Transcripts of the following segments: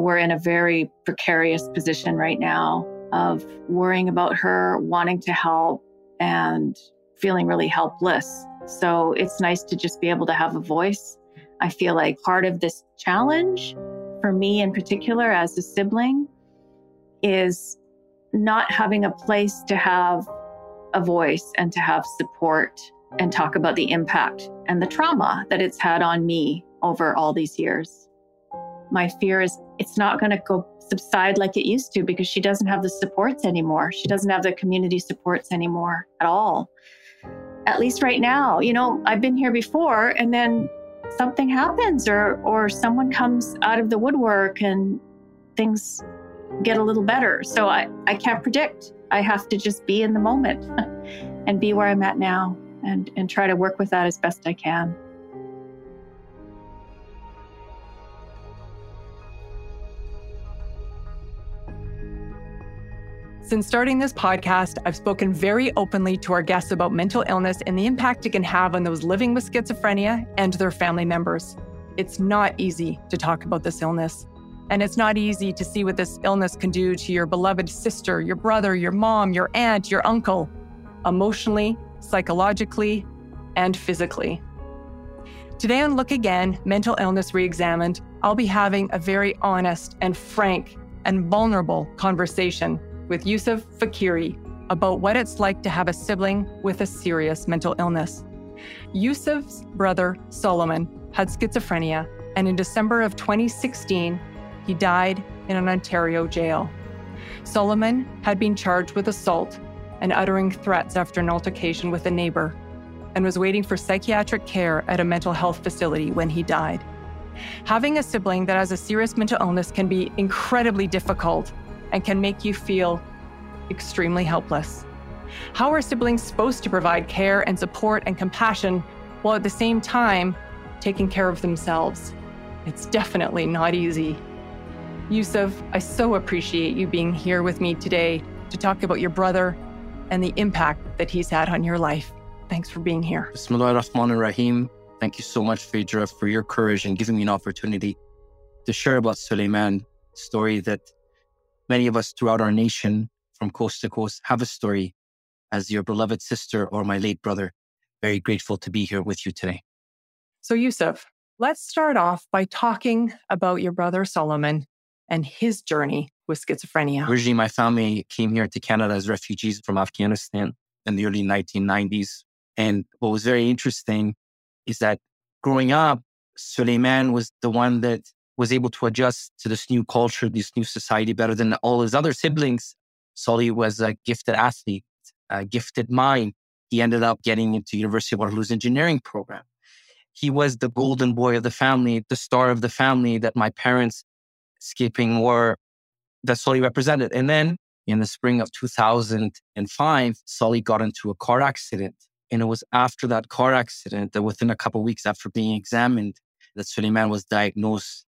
we're in a very precarious position right now of worrying about her, wanting to help, and feeling really helpless. So it's nice to just be able to have a voice. I feel like part of this challenge for me in particular as a sibling is not having a place to have a voice and to have support and talk about the impact and the trauma that it's had on me over all these years. My fear is it's not going to go subside like it used to because she doesn't have the supports anymore. She doesn't have the community supports anymore at all. At least right now, you know, I've been here before and then something happens or or someone comes out of the woodwork and things get a little better. So I, I can't predict. I have to just be in the moment and be where I'm at now and, and try to work with that as best I can. Since starting this podcast, I've spoken very openly to our guests about mental illness and the impact it can have on those living with schizophrenia and their family members. It's not easy to talk about this illness. And it's not easy to see what this illness can do to your beloved sister, your brother, your mom, your aunt, your uncle, emotionally, psychologically, and physically. Today on Look Again Mental Illness Reexamined, I'll be having a very honest and frank and vulnerable conversation with Yusuf Faqiri about what it's like to have a sibling with a serious mental illness. Yusuf's brother, Solomon, had schizophrenia, and in December of 2016, he died in an Ontario jail. Solomon had been charged with assault and uttering threats after an altercation with a neighbor, and was waiting for psychiatric care at a mental health facility when he died. Having a sibling that has a serious mental illness can be incredibly difficult and can make you feel extremely helpless. How are siblings supposed to provide care and support and compassion while at the same time taking care of themselves? It's definitely not easy. Yusuf, I so appreciate you being here with me today to talk about your brother and the impact that he's had on your life. Thanks for being here. Bismillah ar-Rahman ar-Rahim. Thank you so much, Phaedra, for your courage and giving me an opportunity to share about Suleiman, story that Many of us throughout our nation, from coast to coast, have a story. As your beloved sister or my late brother, very grateful to be here with you today. So, Yusuf, let's start off by talking about your brother Solomon and his journey with schizophrenia. Originally, my family came here to Canada as refugees from Afghanistan in the early 1990s. And what was very interesting is that growing up, Suleiman was the one that was able to adjust to this new culture, this new society better than all his other siblings. Sully was a gifted athlete, a gifted mind. He ended up getting into University of Waterloo's engineering program. He was the golden boy of the family, the star of the family that my parents, skipping war, that Sully represented. And then in the spring of 2005, Sully got into a car accident. And it was after that car accident that within a couple weeks after being examined, that Suleiman was diagnosed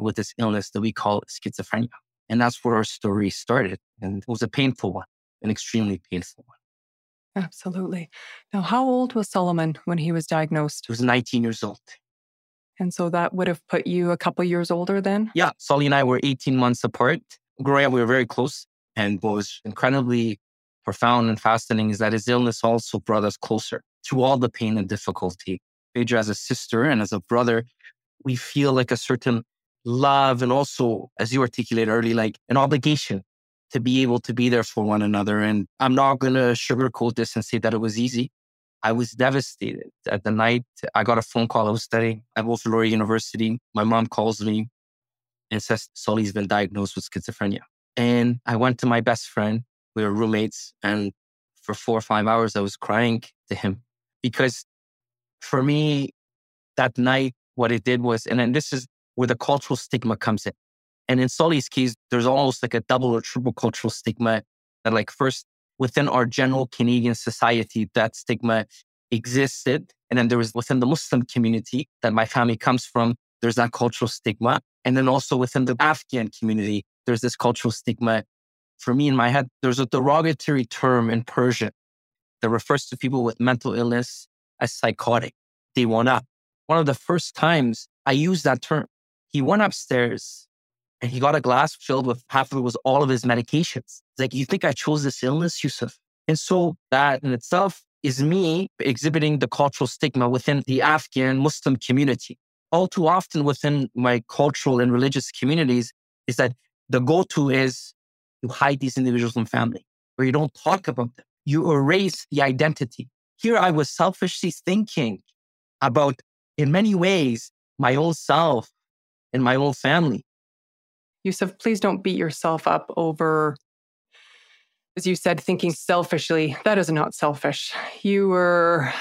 with this illness that we call schizophrenia. And that's where our story started. And it was a painful one, an extremely painful one. Absolutely. Now, how old was Solomon when he was diagnosed? He was 19 years old. And so that would have put you a couple years older then? Yeah. Sully and I were 18 months apart. Growing up, we were very close. And what was incredibly profound and fascinating is that his illness also brought us closer to all the pain and difficulty. Phaedra, as a sister and as a brother, we feel like a certain love and also, as you articulated early, like an obligation to be able to be there for one another. And I'm not going to sugarcoat this and say that it was easy. I was devastated. At the night, I got a phone call. I was studying at Wolf University. My mom calls me and says Sully's been diagnosed with schizophrenia. And I went to my best friend. We were roommates. And for four or five hours, I was crying to him because for me, that night, what it did was, and then this is where the cultural stigma comes in. And in Sully's case, there's almost like a double or triple cultural stigma that, like, first within our general Canadian society, that stigma existed. And then there was within the Muslim community that my family comes from, there's that cultural stigma. And then also within the Afghan community, there's this cultural stigma. For me, in my head, there's a derogatory term in Persian that refers to people with mental illness as psychotic. Up. One of the first times I used that term he went upstairs And he got a glass filled with half of it was all of his medications. Like, you think I chose this illness, Yusuf? And so that in itself is me exhibiting the cultural stigma within the Afghan Muslim community. All too often within my cultural and religious communities is that the go-to is you hide these individuals from family or you don't talk about them. You erase the identity. Here I was selfishly thinking about, in many ways, my own self and my own family. Yusuf, please don't beat yourself up over as you said, thinking selfishly, that is not selfish. You were,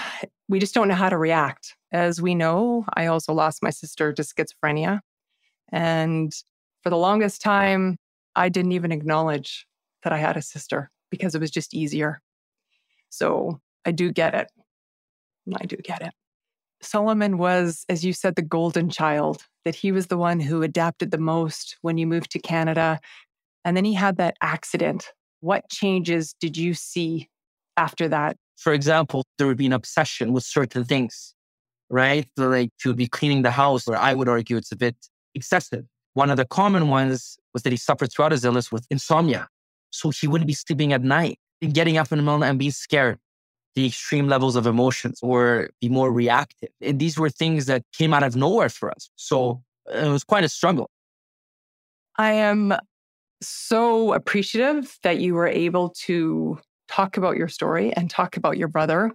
we just don't know how to react. As we know, I also lost my sister to schizophrenia. And for the longest time, I didn't even acknowledge that I had a sister because it was just easier. So I do get it. I do get it. Solomon was, as you said, the golden child, that he was the one who adapted the most when you moved to Canada. And then he had that accident what changes did you see after that? For example, there would be an obsession with certain things, right? Like to be cleaning the house, or I would argue it's a bit excessive. One of the common ones was that he suffered throughout his illness with insomnia. So he wouldn't be sleeping at night, getting up in the middle and being scared, the extreme levels of emotions, or be more reactive. And these were things that came out of nowhere for us. So uh, it was quite a struggle. I am so appreciative that you were able to talk about your story and talk about your brother.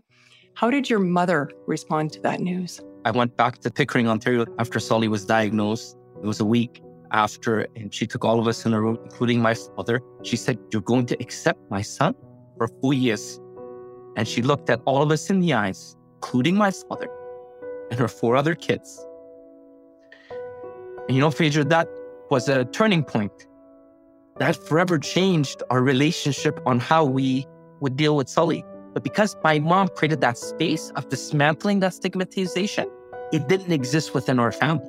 How did your mother respond to that news? I went back to Pickering, Ontario after Solly was diagnosed. It was a week after, and she took all of us in a room, including my father. She said, You're going to accept my son for four years. And she looked at all of us in the eyes, including my father and her four other kids. And you know, Phaedra, that was a turning point that forever changed our relationship on how we would deal with Sully. But because my mom created that space of dismantling that stigmatization, it didn't exist within our family.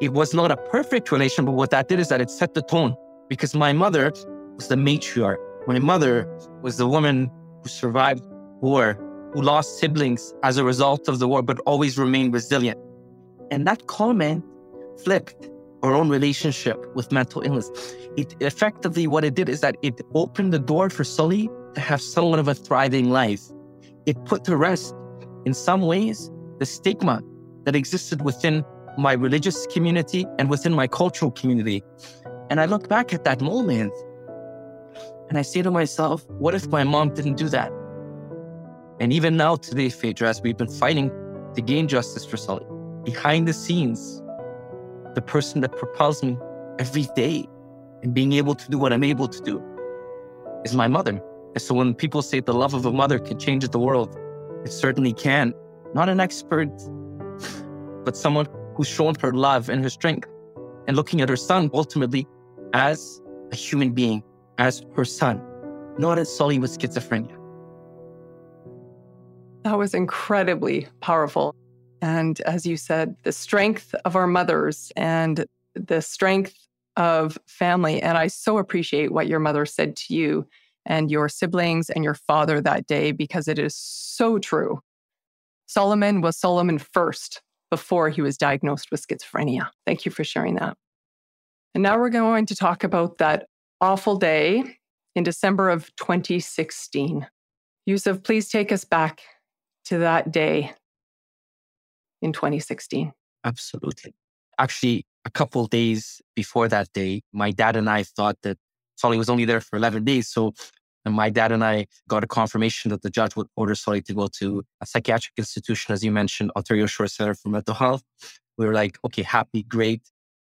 It was not a perfect relation, but what that did is that it set the tone because my mother was the matriarch. My mother was the woman who survived war, who lost siblings as a result of the war, but always remained resilient. And that comment flipped our own relationship with mental illness. It effectively, what it did is that it opened the door for Sully to have somewhat of a thriving life. It put to rest, in some ways, the stigma that existed within my religious community and within my cultural community. And I look back at that moment and I say to myself, what if my mom didn't do that? And even now, today, Phaedra, as we've been fighting to gain justice for Sully, behind the scenes, the person that propels me every day and being able to do what I'm able to do is my mother. And so when people say the love of a mother can change the world, it certainly can. Not an expert, but someone who's shown her love and her strength and looking at her son ultimately as a human being, as her son, not as Sully with schizophrenia. That was incredibly powerful. And as you said, the strength of our mothers and the strength of family. And I so appreciate what your mother said to you and your siblings and your father that day because it is so true. Solomon was Solomon first before he was diagnosed with schizophrenia. Thank you for sharing that. And now we're going to talk about that awful day in December of 2016. Yusuf, please take us back to that day in 2016? Absolutely. Actually, a couple days before that day, my dad and I thought that Solly was only there for 11 days. So and my dad and I got a confirmation that the judge would order Solly to go to a psychiatric institution, as you mentioned, Ontario Shore Center for Mental Health. We were like, okay, happy, great.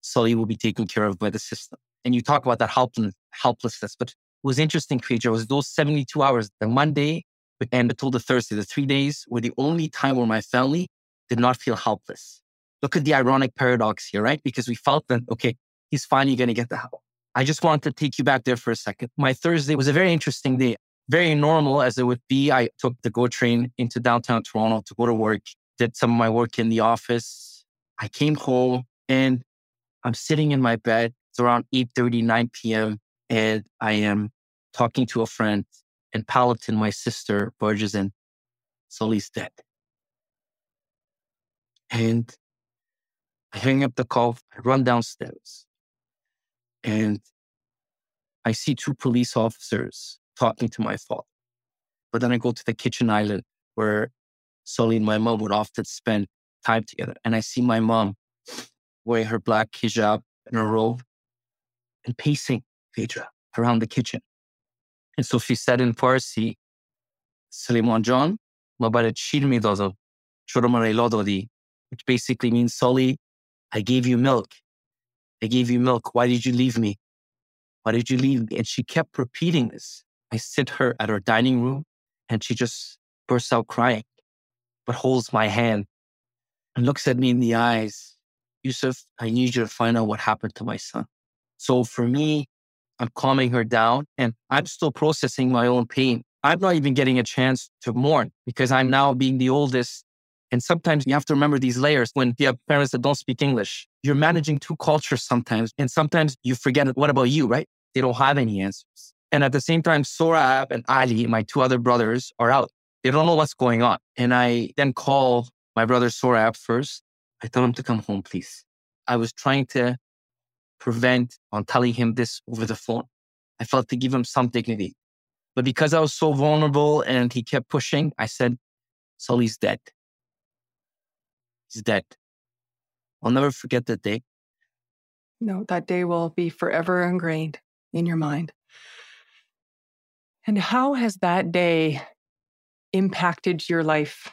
Solly will be taken care of by the system. And you talk about that helplessness, but it was interesting, Phaedra, was those 72 hours, the Monday and until the Thursday, the three days were the only time where my family did not feel helpless. Look at the ironic paradox here, right? Because we felt that, okay, he's finally going to get the help. I just want to take you back there for a second. My Thursday was a very interesting day, very normal as it would be. I took the GO train into downtown Toronto to go to work, did some of my work in the office. I came home and I'm sitting in my bed. Around 8 30, 9 p.m. And I am talking to a friend and Palatine, my sister, barges in. Sully's dead. And I hang up the call, I run downstairs, and I see two police officers talking to my father. But then I go to the kitchen island where Sully and my mom would often spend time together. And I see my mom wearing her black hijab and her robe and pacing Phaedra around the kitchen. And so she said in Farsi, Suleiman John, mabaret shir mi dodo, which basically means, Sully, I gave you milk. I gave you milk. Why did you leave me? Why did you leave me? And she kept repeating this. I sit her at her dining room and she just bursts out crying, but holds my hand and looks at me in the eyes. Yusuf, I need you to find out what happened to my son. So for me, I'm calming her down and I'm still processing my own pain. I'm not even getting a chance to mourn because I'm now being the oldest. And sometimes you have to remember these layers when you have parents that don't speak English. You're managing two cultures sometimes. And sometimes you forget, what about you, right? They don't have any answers. And at the same time, Sorab and Ali, my two other brothers, are out. They don't know what's going on. And I then call my brother Sorab first. I tell him to come home, please. I was trying to prevent on telling him this over the phone. I felt to give him some dignity. But because I was so vulnerable and he kept pushing, I said, Sully's dead. He's dead. I'll never forget that day. No, that day will be forever ingrained in your mind. And how has that day impacted your life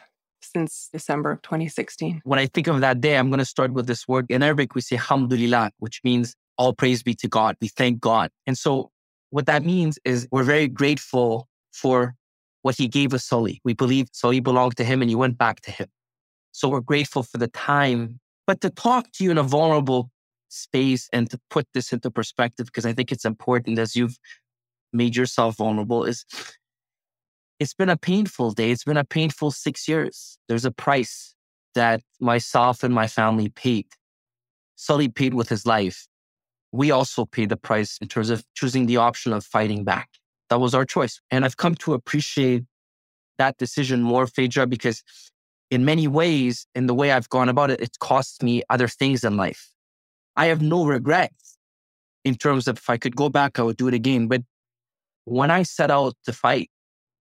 since December of 2016? When I think of that day, I'm going to start with this word. In Arabic, we say hamdulillah, which means all praise be to God. We thank God. And so what that means is we're very grateful for what he gave us Sully. We believe Sully belonged to him and he went back to him. So we're grateful for the time. But to talk to you in a vulnerable space and to put this into perspective, because I think it's important as you've made yourself vulnerable, is it's been a painful day. It's been a painful six years. There's a price that myself and my family paid. Sully paid with his life. We also paid the price in terms of choosing the option of fighting back. That was our choice. And I've come to appreciate that decision more, Phaedra, because in many ways, in the way I've gone about it, it's cost me other things in life. I have no regrets in terms of if I could go back, I would do it again. But when I set out to fight,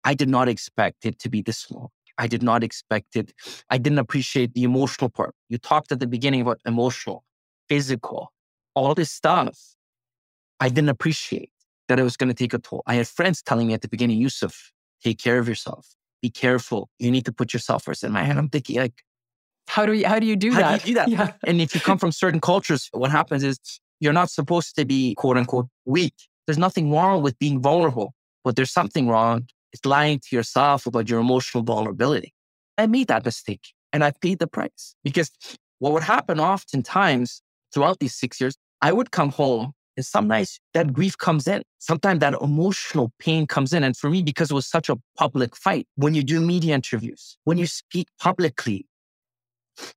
I did not expect it to be this long. I did not expect it. I didn't appreciate the emotional part. You talked at the beginning about emotional, physical, all this stuff. I didn't appreciate that it was going to take a toll. I had friends telling me at the beginning, Yusuf, take care of yourself. Be careful. You need to put yourself first. In my head, I'm thinking like, how do you how do you do how that? Do you do that? Yeah. And if you come from certain cultures, what happens is you're not supposed to be quote unquote weak. There's nothing wrong with being vulnerable, but there's something wrong it's lying to yourself about your emotional vulnerability. I made that mistake and I paid the price because what would happen oftentimes throughout these six years, I would come home and some nights that grief comes in. Sometimes that emotional pain comes in. And for me, because it was such a public fight, when you do media interviews, when you speak publicly,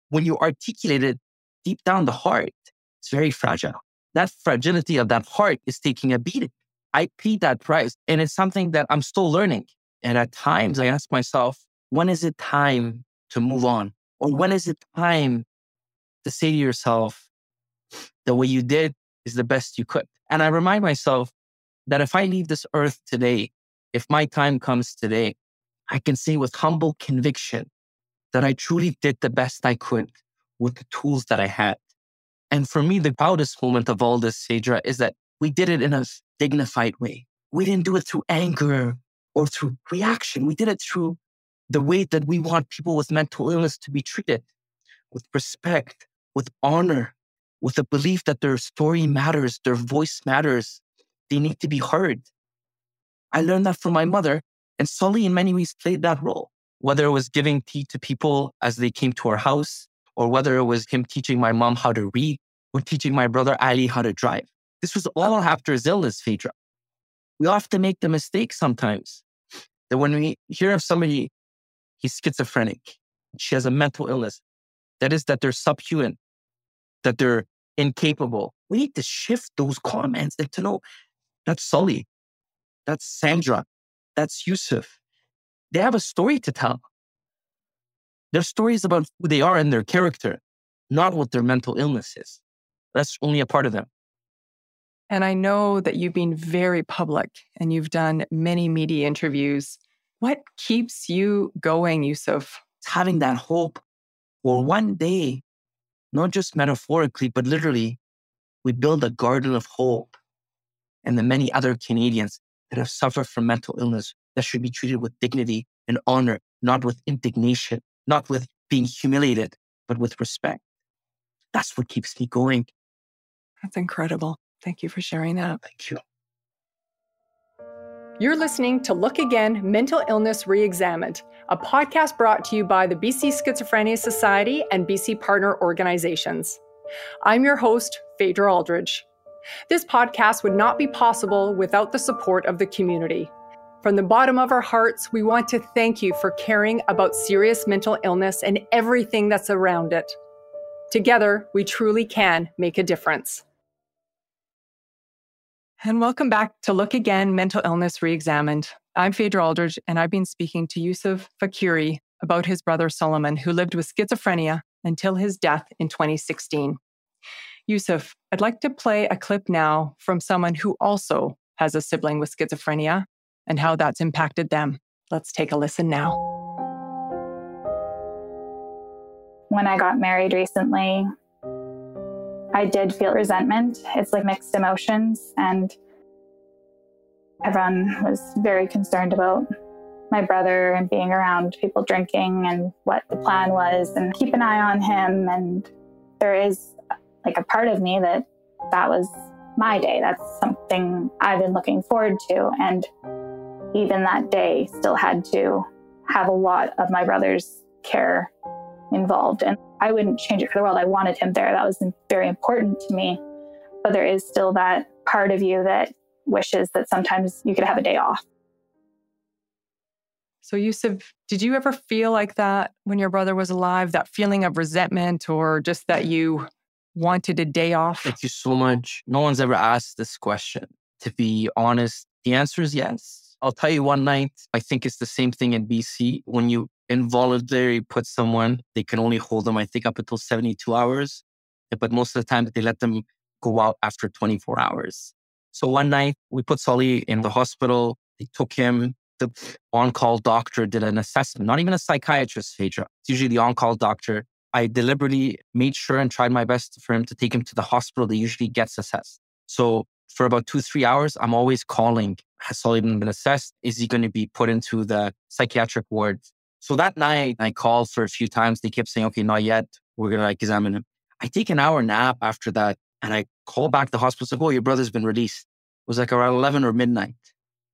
when you articulate it deep down the heart, it's very fragile. That fragility of that heart is taking a beating. I paid that price. And it's something that I'm still learning. And at times I ask myself, when is it time to move on? Or when is it time to say to yourself, the way you did is the best you could? And I remind myself that if I leave this earth today, if my time comes today, I can say with humble conviction that I truly did the best I could with the tools that I had. And for me, the proudest moment of all this, Phaedra, is that we did it in a dignified way. We didn't do it through anger or through reaction. We did it through the way that we want people with mental illness to be treated with respect, with honor, with a belief that their story matters, their voice matters. They need to be heard. I learned that from my mother, and Sully, in many ways, played that role. Whether it was giving tea to people as they came to our house, or whether it was him teaching my mom how to read, or teaching my brother Ali how to drive. This was uh all after his illness, Phaedra. We often make the mistake sometimes that when we hear of somebody, he's schizophrenic, she has a mental illness, that is that they're subhuman, that they're incapable. We need to shift those comments and to know that's Sully, that's Sandra, that's Yusuf. They have a story to tell. Their stories about who they are and their character, not what their mental illness is. That's only a part of them. And I know that you've been very public and you've done many media interviews. What keeps you going, Yusuf? Having that hope for one day, not just metaphorically, but literally, we build a garden of hope. And the many other Canadians that have suffered from mental illness that should be treated with dignity and honor, not with indignation, not with being humiliated, but with respect. That's what keeps me going. That's incredible. Thank you for sharing that. Thank you. You're listening to Look Again Mental Illness Reexamined, a podcast brought to you by the BC Schizophrenia Society and BC partner organizations. I'm your host, Phaedra Aldridge. This podcast would not be possible without the support of the community. From the bottom of our hearts, we want to thank you for caring about serious mental illness and everything that's around it. Together, we truly can make a difference. And welcome back to Look Again Mental Illness Reexamined. I'm Phaedra Aldridge, and I've been speaking to Yusuf Faqiri about his brother Solomon, who lived with schizophrenia until his death in 2016. Yusuf, I'd like to play a clip now from someone who also has a sibling with schizophrenia and how that's impacted them. Let's take a listen now. When I got married recently, I did feel resentment. It's like mixed emotions, and everyone was very concerned about my brother and being around people drinking and what the plan was and keep an eye on him. And there is like a part of me that that was my day. That's something I've been looking forward to. And even that day still had to have a lot of my brother's care involved. And I wouldn't change it for the world. I wanted him there. That was very important to me. But there is still that part of you that wishes that sometimes you could have a day off. So, Yusuf, did you ever feel like that when your brother was alive? That feeling of resentment or just that you wanted a day off? Thank you so much. No one's ever asked this question. To be honest, the answer is yes. I'll tell you one night, I think it's the same thing in BC. When you involuntary put someone, they can only hold them, I think, up until 72 hours. Eh, but most of the time, they let them go out after 24 hours. So one night, we put Sully in the hospital. They took him. The on call doctor did an assessment, not even a psychiatrist, Phaedra. It's usually the on call doctor. I deliberately made sure and tried my best for him to take him to the hospital that usually gets assessed. So for about two, three hours, I'm always calling. Has Sully been assessed? Is he going to be put into the psychiatric ward? So that night, I called for a few times. They kept saying, okay, not yet. We're going to like examine him. I take an hour nap after that and I call back the hospital. It's like, oh, your brother's been released. It was like around 11 or midnight.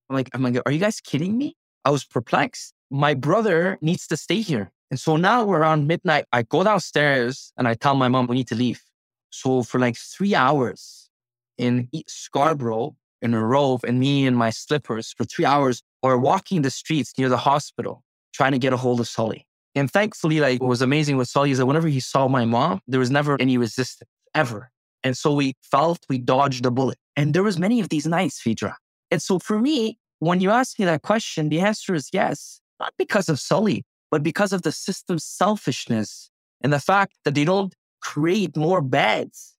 I'm like, I'm like, are you guys kidding me? I was perplexed. My brother needs to stay here. And so now we're around midnight. I go downstairs and I tell my mom we need to leave. So for like three hours in Scarborough, in a robe and me in my slippers for three hours, or walking the streets near the hospital trying to get a hold of Sully. And thankfully, like what was amazing with Sully is that whenever he saw my mom, there was never any resistance ever. And so we felt we dodged a bullet. And there was many of these nights, Phaedra. And so for me, when you ask me that question, the answer is yes, not because of Sully, but because of the system's selfishness and the fact that they don't create more beds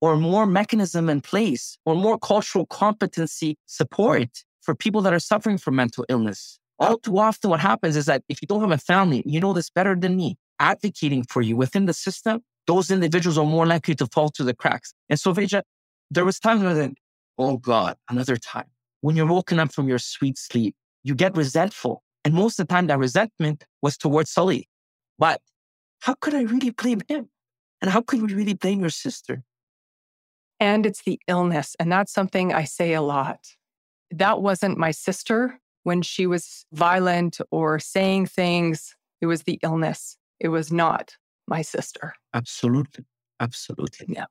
or more mechanism in place or more cultural competency support for people that are suffering from mental illness all too often what happens is that if you don't have a family, you know this better than me, advocating for you within the system, those individuals are more likely to fall through the cracks. And so, Phaedra, there was times when, oh God, another time. When you're woken up from your sweet sleep, you get resentful. And most of the time, that resentment was towards Sully. But how could I really blame him? And how could we really blame your sister? And it's the illness. And that's something I say a lot. That wasn't my sister when she was violent or saying things, it was the illness. It was not my sister. Absolutely. Absolutely. Yeah.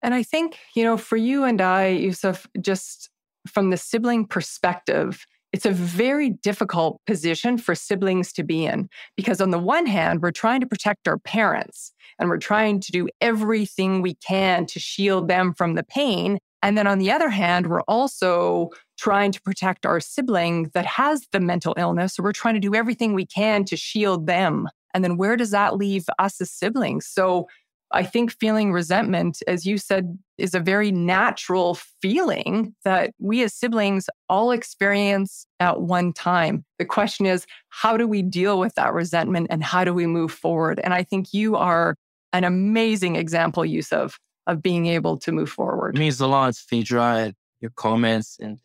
And I think, you know, for you and I, Yusuf, just from the sibling perspective, it's a very difficult position for siblings to be in because, on the one hand, we're trying to protect our parents and we're trying to do everything we can to shield them from the pain. And then on the other hand, we're also trying to protect our sibling that has the mental illness. So we're trying to do everything we can to shield them. And then where does that leave us as siblings? So I think feeling resentment, as you said, is a very natural feeling that we as siblings all experience at one time. The question is, how do we deal with that resentment and how do we move forward? And I think you are an amazing example, Yusuf, of being able to move forward. It means a lot, Phaedra, your comments. And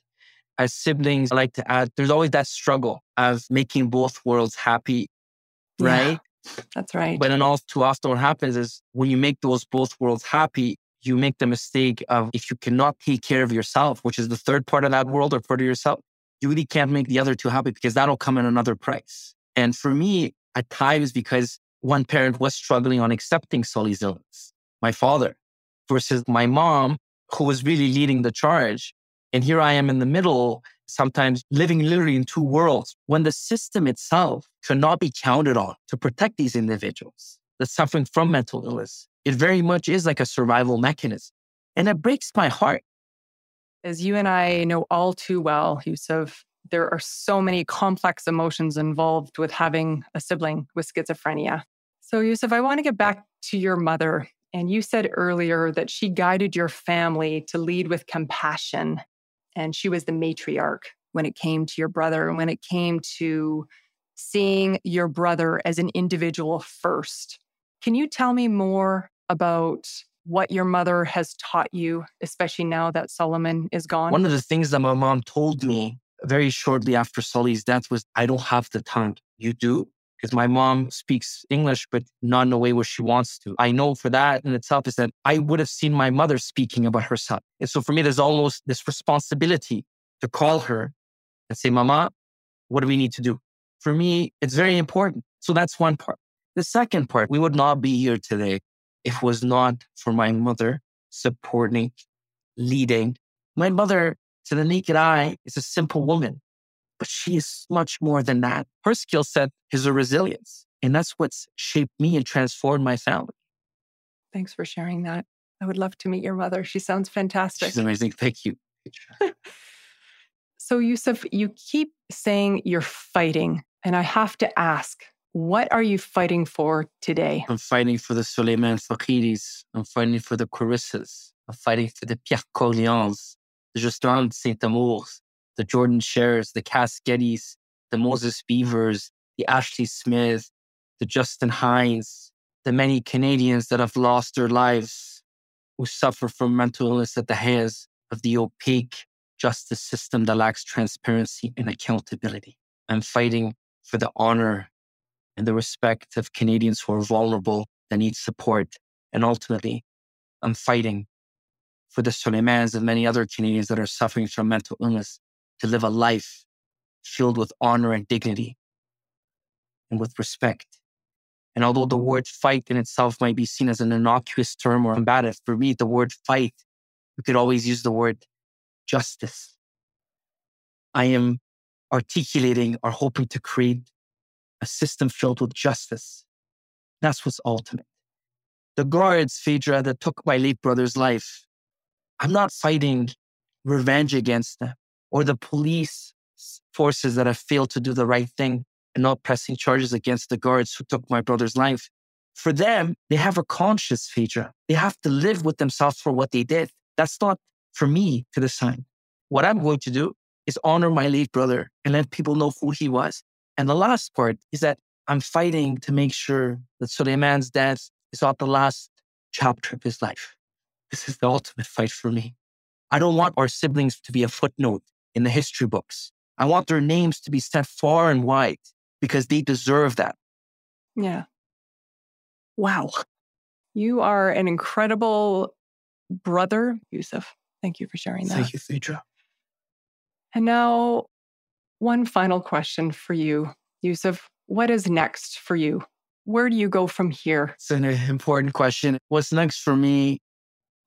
as siblings, I like to add, there's always that struggle of making both worlds happy, right? Yeah, that's right. But then all too often what happens is when you make those both worlds happy, you make the mistake of if you cannot take care of yourself, which is the third part of that world or part of yourself, you really can't make the other two happy because that'll come at another price. And for me, at times, because one parent was struggling on accepting Sully's illness, my father, versus my mom, who was really leading the charge. And here I am in the middle, sometimes living literally in two worlds when the system itself cannot be counted on to protect these individuals that's suffering from mental illness. It very much is like a survival mechanism. And it breaks my heart. As you and I know all too well, Yusuf, there are so many complex emotions involved with having a sibling with schizophrenia. So, Yusuf, I want to get back to your mother. And you said earlier that she guided your family to lead with compassion. And she was the matriarch when it came to your brother and when it came to seeing your brother as an individual first. Can you tell me more about what your mother has taught you, especially now that Solomon is gone? One of the things that my mom told me very shortly after Sully's death was, I don't have the time. You do? Because my mom speaks English, but not in a way where she wants to. I know for that in itself is that I would have seen my mother speaking about her son. And so for me, there's almost this responsibility to call her and say, Mama, what do we need to do? For me, it's very important. So that's one part. The second part, we would not be here today if it was not for my mother supporting, leading. My mother, to the naked eye, is a simple woman, but she is much more than that. Her skill set is a resilience, and that's what's shaped me and transformed my family. Thanks for sharing that. I would love to meet your mother. She sounds fantastic. She's amazing. Thank you. so, Yusuf, you keep saying you're fighting, and I have to ask what are you fighting for today? I'm fighting for the Suleiman Faqiris. I'm fighting for the Clarissas. I'm fighting for the Pierre Coriolans, the Justin Saint Amours, the Jordan Shares, the Casquettis, the Moses Beavers, the Ashley Smith, the Justin Hines, the many Canadians that have lost their lives, who suffer from mental illness at the hands of the opaque justice system that lacks transparency and accountability. I'm fighting for the honor and the respect of Canadians who are vulnerable, that need support. And ultimately, I'm fighting for the Suleimans and many other Canadians that are suffering from mental illness to live a life filled with honor and dignity and with respect. And although the word fight in itself might be seen as an innocuous term or combative, for me, the word fight, we could always use the word justice. I am articulating or hoping to create a system filled with justice. That's what's ultimate. The guards, Phaedra, that took my late brother's life, I'm not fighting revenge against them or the police forces that have failed to do the right thing and not pressing charges against the guards who took my brother's life. For them, they have a conscience, Phaedra. They have to live with themselves for what they did. That's not for me to decide. What I'm going to do is honor my late brother and let people know who he was and the last part is that I'm fighting to make sure that Suleiman's death is not the last chapter of his life. This is the ultimate fight for me. I don't want our siblings to be a footnote in the history books. I want their names to be set far and wide because they deserve that. Yeah. Wow. You are an incredible brother, Yusuf. Thank you for sharing that. Thank you, Phaedra. And now one final question for you, Yusuf. What is next for you? Where do you go from here? It's an important question. What's next for me,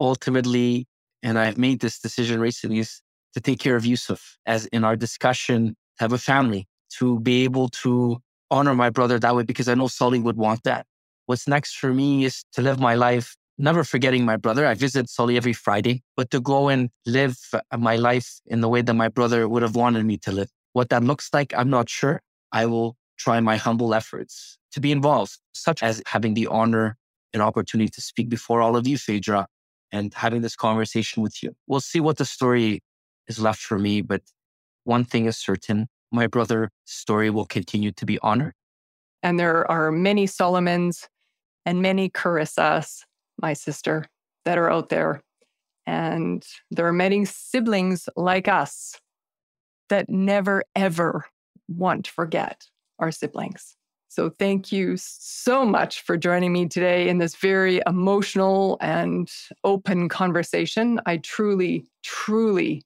ultimately, and I've made this decision recently, is to take care of Yusuf, as in our discussion, have a family, to be able to honor my brother that way, because I know Sully would want that. What's next for me is to live my life, never forgetting my brother. I visit Sully every Friday, but to go and live my life in the way that my brother would have wanted me to live. What that looks like, I'm not sure. I will try my humble efforts to be involved, such as having the honor and opportunity to speak before all of you, Phaedra, and having this conversation with you. We'll see what the story is left for me, but one thing is certain my brother's story will continue to be honored. And there are many Solomons and many Carissas, my sister, that are out there. And there are many siblings like us that never, ever want to forget our siblings. So thank you so much for joining me today in this very emotional and open conversation. I truly, truly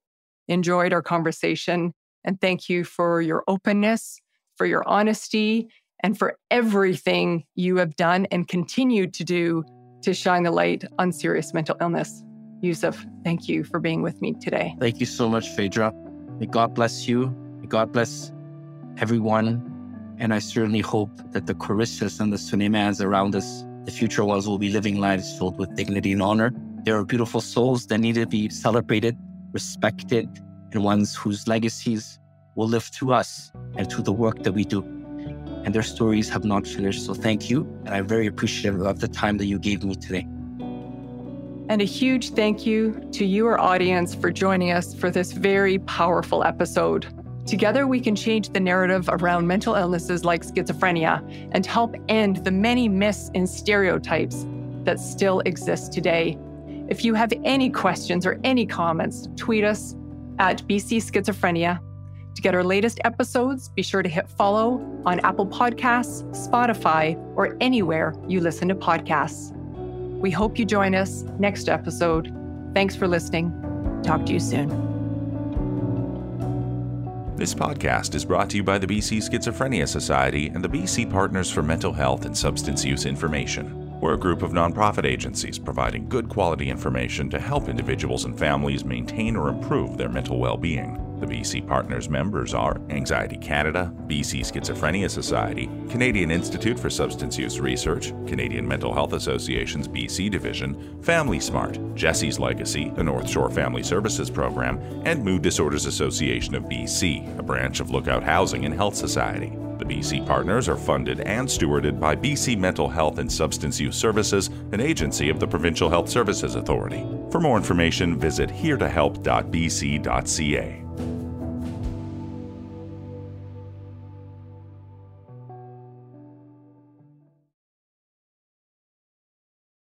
enjoyed our conversation. And thank you for your openness, for your honesty, and for everything you have done and continue to do to shine the light on serious mental illness. Yusuf, thank you for being with me today. Thank you so much, Phaedra. May God bless you. May God bless everyone. And I certainly hope that the Carissas and the Suleimans around us, the future ones, will be living lives filled with dignity and honor. There are beautiful souls that need to be celebrated, respected, and ones whose legacies will live through us and through the work that we do. And their stories have not finished. So thank you. And I'm very appreciative of the time that you gave me today. And a huge thank you to your audience for joining us for this very powerful episode. Together, we can change the narrative around mental illnesses like schizophrenia and help end the many myths and stereotypes that still exist today. If you have any questions or any comments, tweet us at BC Schizophrenia. To get our latest episodes, be sure to hit follow on Apple Podcasts, Spotify, or anywhere you listen to podcasts. We hope you join us next episode. Thanks for listening. Talk to you soon. This podcast is brought to you by the BC Schizophrenia Society and the BC Partners for Mental Health and Substance Use Information. We're a group of nonprofit agencies providing good quality information to help individuals and families maintain or improve their mental well being. The BC Partners members are Anxiety Canada, BC Schizophrenia Society, Canadian Institute for Substance Use Research, Canadian Mental Health Association's BC Division, Family Smart, Jesse's Legacy, the North Shore Family Services Program, and Mood Disorders Association of BC, a branch of Lookout Housing and Health Society. The BC Partners are funded and stewarded by BC Mental Health and Substance Use Services, an agency of the Provincial Health Services Authority. For more information, visit heretohelp.bc.ca.